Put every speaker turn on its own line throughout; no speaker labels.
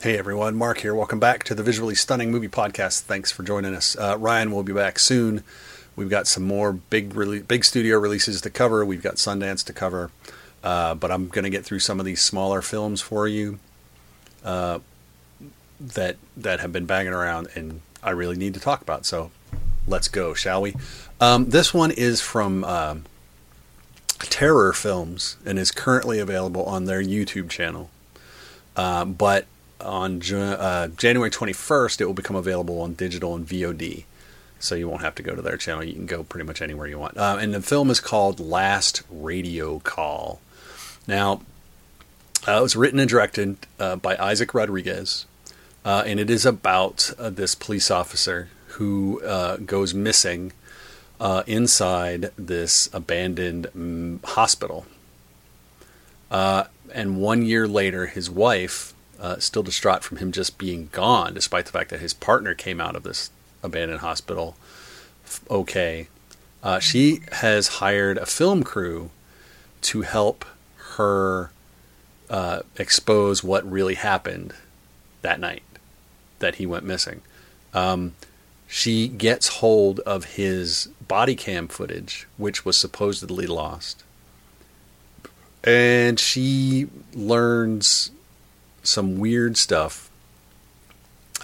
Hey everyone, Mark here. Welcome back to the Visually Stunning Movie Podcast. Thanks for joining us. Uh, Ryan will be back soon. We've got some more big, rele- big studio releases to cover. We've got Sundance to cover, uh, but I'm going to get through some of these smaller films for you uh, that that have been banging around, and I really need to talk about. So let's go, shall we? Um, this one is from um, Terror Films and is currently available on their YouTube channel. Uh, but on uh, January 21st, it will become available on digital and VOD. So you won't have to go to their channel. You can go pretty much anywhere you want. Uh, and the film is called Last Radio Call. Now, uh, it was written and directed uh, by Isaac Rodriguez, uh, and it is about uh, this police officer who goes missing inside this abandoned mm, hospital. And one year later, his wife, uh, still distraught from him just being gone, despite the fact that his partner came out of this abandoned hospital okay, uh, she has hired a film crew to help her uh, expose what really happened that night that he went missing. Um, she gets hold of his body cam footage, which was supposedly lost. And she learns some weird stuff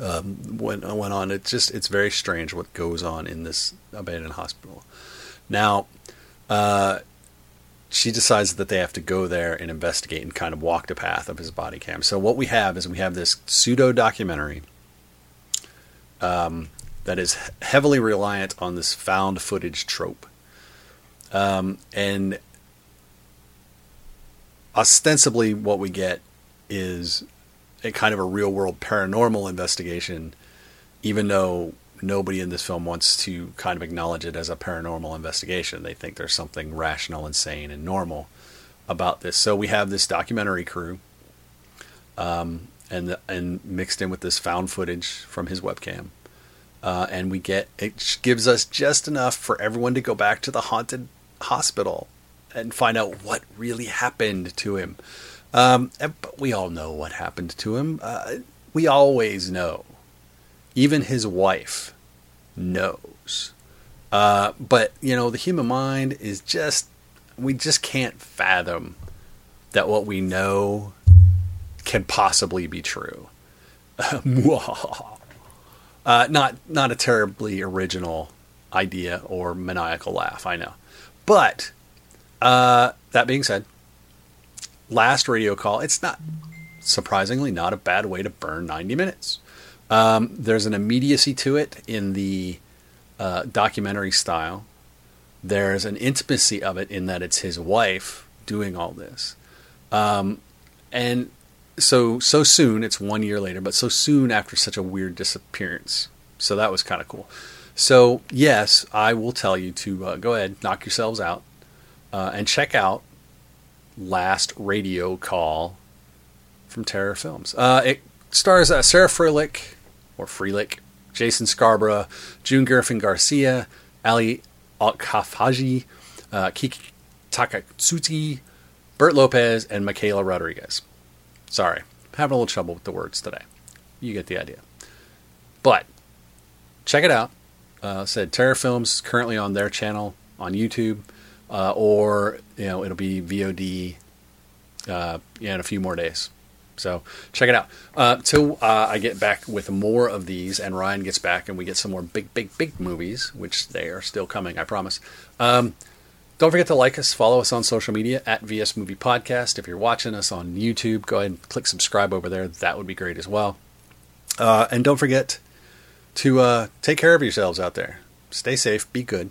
um, went went on. It's just it's very strange what goes on in this abandoned hospital. Now, uh, she decides that they have to go there and investigate and kind of walk the path of his body cam. So what we have is we have this pseudo documentary um, that is heavily reliant on this found footage trope, um, and ostensibly what we get is a kind of a real world paranormal investigation, even though nobody in this film wants to kind of acknowledge it as a paranormal investigation. They think there's something rational and sane and normal about this. So we have this documentary crew, um, and and mixed in with this found footage from his webcam, uh, and we get it gives us just enough for everyone to go back to the haunted hospital and find out what really happened to him. Um, but we all know what happened to him. Uh, we always know. Even his wife knows. Uh, but, you know, the human mind is just, we just can't fathom that what we know can possibly be true. uh, not, not a terribly original idea or maniacal laugh, I know. But, uh, that being said, last radio call, it's not surprisingly not a bad way to burn 90 minutes. Um, there's an immediacy to it in the uh, documentary style. There's an intimacy of it in that it's his wife doing all this. Um, and so so soon, it's one year later, but so soon after such a weird disappearance. So that was kind of cool. So yes, I will tell you to uh, go ahead, knock yourselves out, uh, and check out last radio call from Terror Films. Uh, it stars uh, Sarah Freilich, or Freelich, Jason Scarborough, June Griffin Garcia, Ali Al-Khafaji, uh, Kiki Takatsuchi, Bert Lopez, and Michaela Rodriguez. Sorry, having a little trouble with the words today. You get the idea. But check it out. Uh, said Terror Films currently on their channel on YouTube uh, or you know it'll be VOD uh, in a few more days. So check it out. Uh, till uh, I get back with more of these, and Ryan gets back, and we get some more big, big, big movies, which they are still coming. I promise. Um, don't forget to like us, follow us on social media at VS Movie Podcast. If you're watching us on YouTube, go ahead and click subscribe over there. That would be great as well. Uh, and don't forget to uh, take care of yourselves out there. Stay safe, be good,